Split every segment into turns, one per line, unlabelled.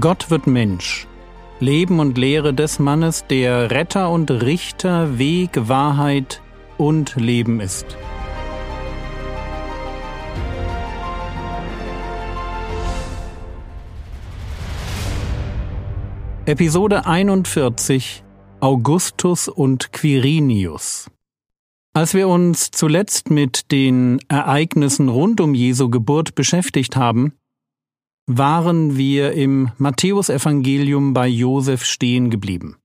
Gott wird Mensch. Leben und Lehre des Mannes, der Retter und Richter, Weg, Wahrheit und Leben ist. Episode 41 Augustus und Quirinius Als wir uns zuletzt mit den Ereignissen rund um Jesu Geburt beschäftigt haben, waren wir im Matthäusevangelium bei Josef stehen geblieben.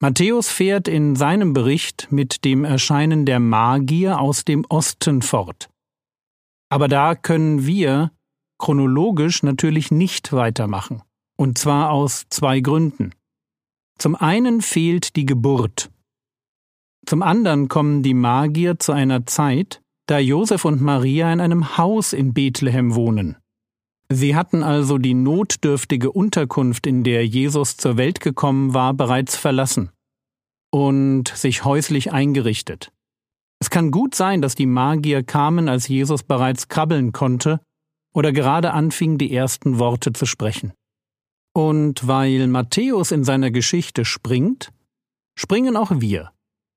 Matthäus fährt in seinem Bericht mit dem Erscheinen der Magier aus dem Osten fort. Aber da können wir chronologisch natürlich nicht weitermachen, und zwar aus zwei Gründen. Zum einen fehlt die Geburt. Zum anderen kommen die Magier zu einer Zeit, da Josef und Maria in einem Haus in Bethlehem wohnen. Sie hatten also die notdürftige Unterkunft, in der Jesus zur Welt gekommen war, bereits verlassen und sich häuslich eingerichtet. Es kann gut sein, dass die Magier kamen, als Jesus bereits krabbeln konnte oder gerade anfing, die ersten Worte zu sprechen. Und weil Matthäus in seiner Geschichte springt, springen auch wir,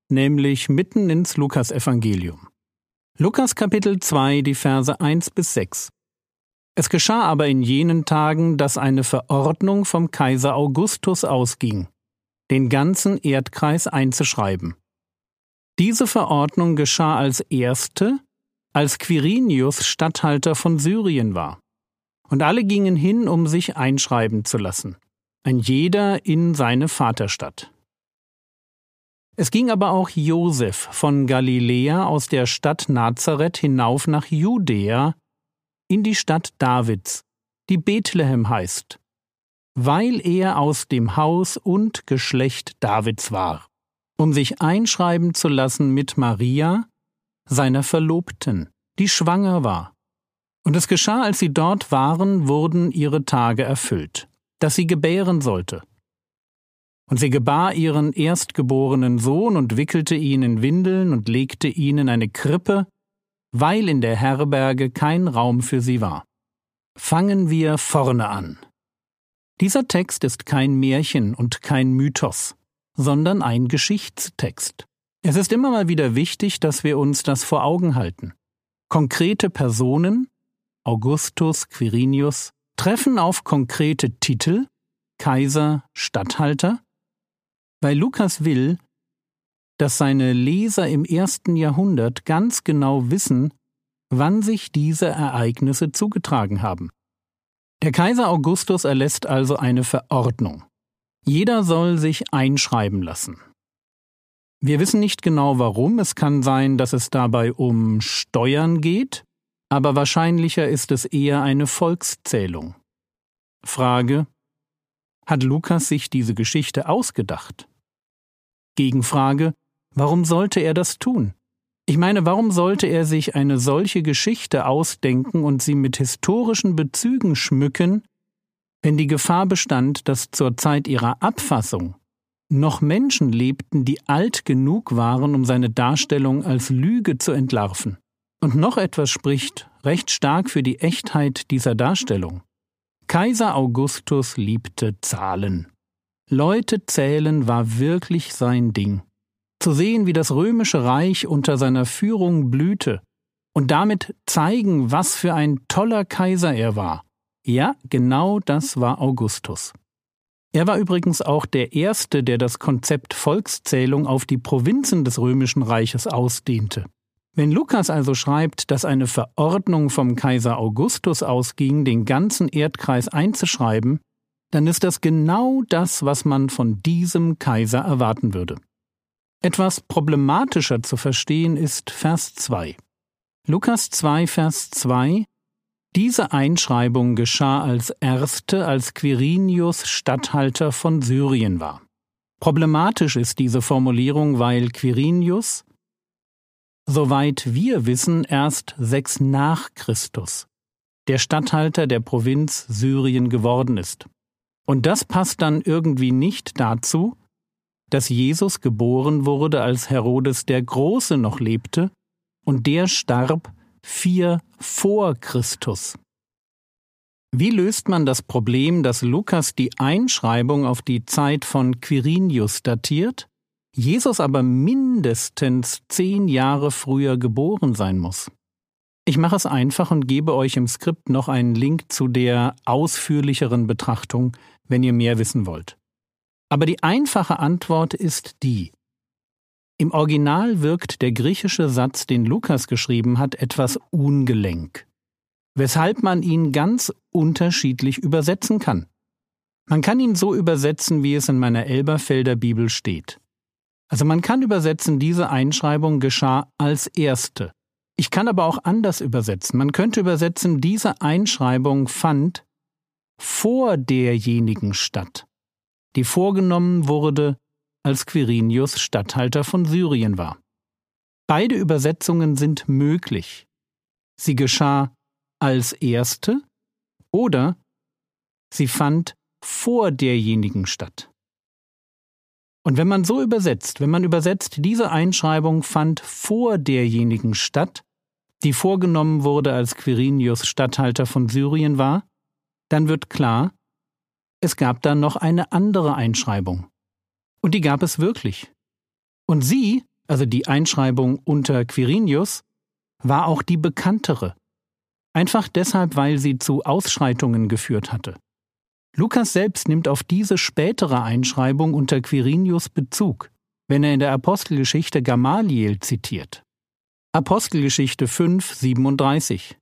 nämlich mitten ins Lukasevangelium. Lukas Kapitel 2, die Verse 1 bis 6. Es geschah aber in jenen Tagen, dass eine Verordnung vom Kaiser Augustus ausging, den ganzen Erdkreis einzuschreiben. Diese Verordnung geschah als erste, als Quirinius Statthalter von Syrien war. Und alle gingen hin, um sich einschreiben zu lassen, ein jeder in seine Vaterstadt. Es ging aber auch Josef von Galiläa aus der Stadt Nazareth hinauf nach Judäa in die Stadt Davids, die Bethlehem heißt, weil er aus dem Haus und Geschlecht Davids war, um sich einschreiben zu lassen mit Maria, seiner Verlobten, die schwanger war. Und es geschah, als sie dort waren, wurden ihre Tage erfüllt, dass sie gebären sollte. Und sie gebar ihren erstgeborenen Sohn und wickelte ihn in Windeln und legte ihn in eine Krippe, weil in der Herberge kein Raum für sie war. Fangen wir vorne an. Dieser Text ist kein Märchen und kein Mythos, sondern ein Geschichtstext. Es ist immer mal wieder wichtig, dass wir uns das vor Augen halten. Konkrete Personen, Augustus, Quirinius, treffen auf konkrete Titel, Kaiser, Statthalter, weil Lukas will, dass seine Leser im ersten Jahrhundert ganz genau wissen, wann sich diese Ereignisse zugetragen haben. Der Kaiser Augustus erlässt also eine Verordnung. Jeder soll sich einschreiben lassen. Wir wissen nicht genau warum, es kann sein, dass es dabei um Steuern geht, aber wahrscheinlicher ist es eher eine Volkszählung. Frage Hat Lukas sich diese Geschichte ausgedacht? Gegenfrage Warum sollte er das tun? Ich meine, warum sollte er sich eine solche Geschichte ausdenken und sie mit historischen Bezügen schmücken, wenn die Gefahr bestand, dass zur Zeit ihrer Abfassung noch Menschen lebten, die alt genug waren, um seine Darstellung als Lüge zu entlarven. Und noch etwas spricht recht stark für die Echtheit dieser Darstellung. Kaiser Augustus liebte Zahlen. Leute zählen war wirklich sein Ding zu sehen, wie das römische Reich unter seiner Führung blühte und damit zeigen, was für ein toller Kaiser er war. Ja, genau das war Augustus. Er war übrigens auch der Erste, der das Konzept Volkszählung auf die Provinzen des römischen Reiches ausdehnte. Wenn Lukas also schreibt, dass eine Verordnung vom Kaiser Augustus ausging, den ganzen Erdkreis einzuschreiben, dann ist das genau das, was man von diesem Kaiser erwarten würde. Etwas problematischer zu verstehen ist Vers 2. Lukas 2, Vers 2 Diese Einschreibung geschah als erste, als Quirinius Statthalter von Syrien war. Problematisch ist diese Formulierung, weil Quirinius, soweit wir wissen, erst sechs nach Christus der Statthalter der Provinz Syrien geworden ist. Und das passt dann irgendwie nicht dazu, dass Jesus geboren wurde, als Herodes der Große noch lebte, und der starb vier vor Christus. Wie löst man das Problem, dass Lukas die Einschreibung auf die Zeit von Quirinius datiert, Jesus aber mindestens zehn Jahre früher geboren sein muss? Ich mache es einfach und gebe euch im Skript noch einen Link zu der ausführlicheren Betrachtung, wenn ihr mehr wissen wollt. Aber die einfache Antwort ist die. Im Original wirkt der griechische Satz, den Lukas geschrieben hat, etwas ungelenk weshalb man ihn ganz unterschiedlich übersetzen kann. Man kann ihn so übersetzen, wie es in meiner Elberfelder Bibel steht. Also man kann übersetzen, diese Einschreibung geschah als erste. Ich kann aber auch anders übersetzen. Man könnte übersetzen, diese Einschreibung fand vor derjenigen statt, die vorgenommen wurde, als Quirinius Statthalter von Syrien war. Beide Übersetzungen sind möglich. Sie geschah als erste oder sie fand vor derjenigen statt. Und wenn man so übersetzt, wenn man übersetzt, diese Einschreibung fand vor derjenigen statt, die vorgenommen wurde, als Quirinius Statthalter von Syrien war, dann wird klar, es gab da noch eine andere Einschreibung. Und die gab es wirklich. Und sie, also die Einschreibung unter Quirinius, war auch die bekanntere, einfach deshalb, weil sie zu Ausschreitungen geführt hatte. Lukas selbst nimmt auf diese spätere Einschreibung unter Quirinius Bezug, wenn er in der Apostelgeschichte Gamaliel zitiert. Apostelgeschichte 5, 37.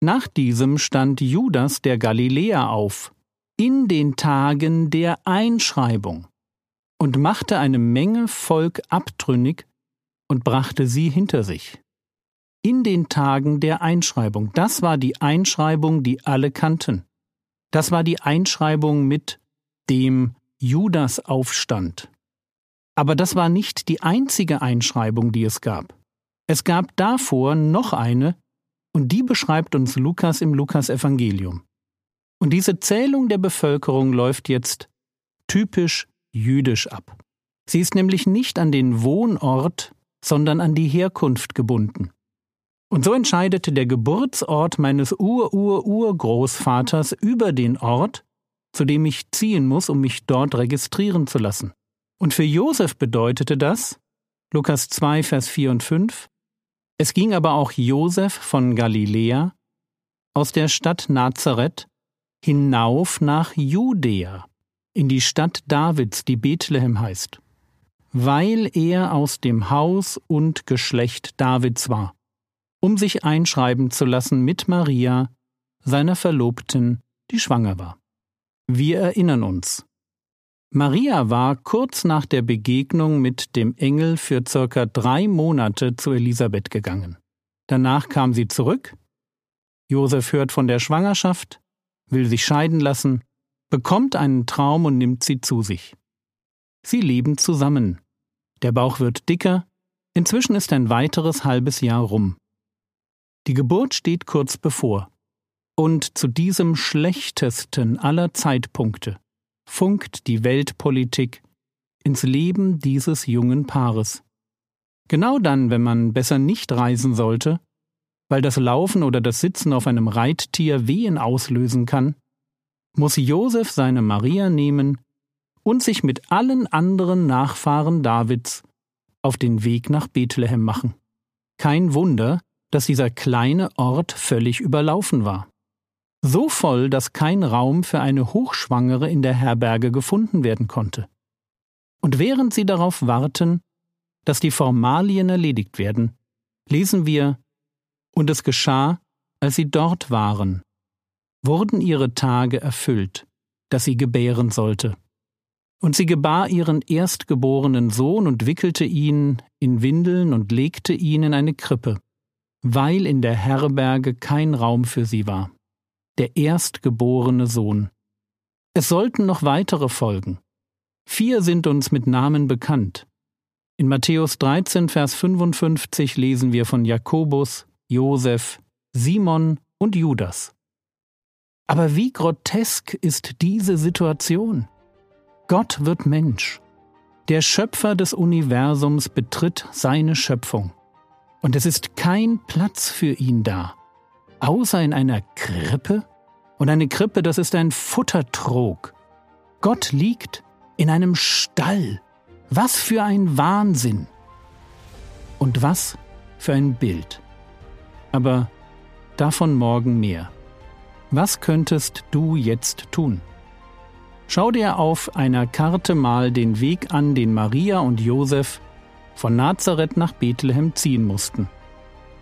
Nach diesem stand Judas der Galiläer auf, in den Tagen der Einschreibung, und machte eine Menge Volk abtrünnig und brachte sie hinter sich in den Tagen der Einschreibung. Das war die Einschreibung, die alle kannten. Das war die Einschreibung mit dem Judas-Aufstand. Aber das war nicht die einzige Einschreibung, die es gab. Es gab davor noch eine, und die beschreibt uns Lukas im Lukasevangelium. Und diese Zählung der Bevölkerung läuft jetzt typisch jüdisch ab. Sie ist nämlich nicht an den Wohnort, sondern an die Herkunft gebunden. Und so entscheidete der Geburtsort meines Ur-Ur-Urgroßvaters über den Ort, zu dem ich ziehen muss, um mich dort registrieren zu lassen. Und für Josef bedeutete das, Lukas 2, Vers 4 und 5, es ging aber auch Josef von Galiläa aus der Stadt Nazareth hinauf nach Judäa, in die Stadt Davids, die Bethlehem heißt, weil er aus dem Haus und Geschlecht Davids war um sich einschreiben zu lassen mit Maria, seiner Verlobten, die schwanger war. Wir erinnern uns. Maria war kurz nach der Begegnung mit dem Engel für circa drei Monate zu Elisabeth gegangen. Danach kam sie zurück. Josef hört von der Schwangerschaft, will sich scheiden lassen, bekommt einen Traum und nimmt sie zu sich. Sie leben zusammen. Der Bauch wird dicker, inzwischen ist ein weiteres halbes Jahr rum. Die Geburt steht kurz bevor. Und zu diesem schlechtesten aller Zeitpunkte funkt die Weltpolitik ins Leben dieses jungen Paares. Genau dann, wenn man besser nicht reisen sollte, weil das Laufen oder das Sitzen auf einem Reittier Wehen auslösen kann, muss Josef seine Maria nehmen und sich mit allen anderen Nachfahren Davids auf den Weg nach Bethlehem machen. Kein Wunder, dass dieser kleine Ort völlig überlaufen war. So voll, dass kein Raum für eine Hochschwangere in der Herberge gefunden werden konnte. Und während sie darauf warten, dass die Formalien erledigt werden, lesen wir, und es geschah, als sie dort waren, wurden ihre Tage erfüllt, dass sie gebären sollte. Und sie gebar ihren erstgeborenen Sohn und wickelte ihn in Windeln und legte ihn in eine Krippe, weil in der Herberge kein Raum für sie war. Der erstgeborene Sohn. Es sollten noch weitere folgen. Vier sind uns mit Namen bekannt. In Matthäus 13, Vers 55 lesen wir von Jakobus, Josef, Simon und Judas. Aber wie grotesk ist diese Situation? Gott wird Mensch. Der Schöpfer des Universums betritt seine Schöpfung und es ist kein Platz für ihn da, außer in einer Krippe? Und eine Krippe, das ist ein Futtertrog. Gott liegt in einem Stall. Was für ein Wahnsinn. Und was für ein Bild. Aber davon morgen mehr. Was könntest du jetzt tun? Schau dir auf einer Karte mal den Weg an, den Maria und Josef von Nazareth nach Bethlehem ziehen mussten.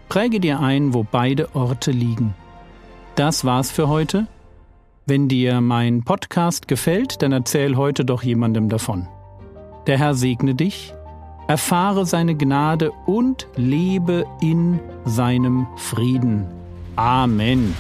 Präge dir ein, wo beide Orte liegen. Das war's für heute. Wenn dir mein Podcast gefällt, dann erzähl heute doch jemandem davon. Der Herr segne dich, erfahre seine Gnade und lebe in seinem Frieden. Amen.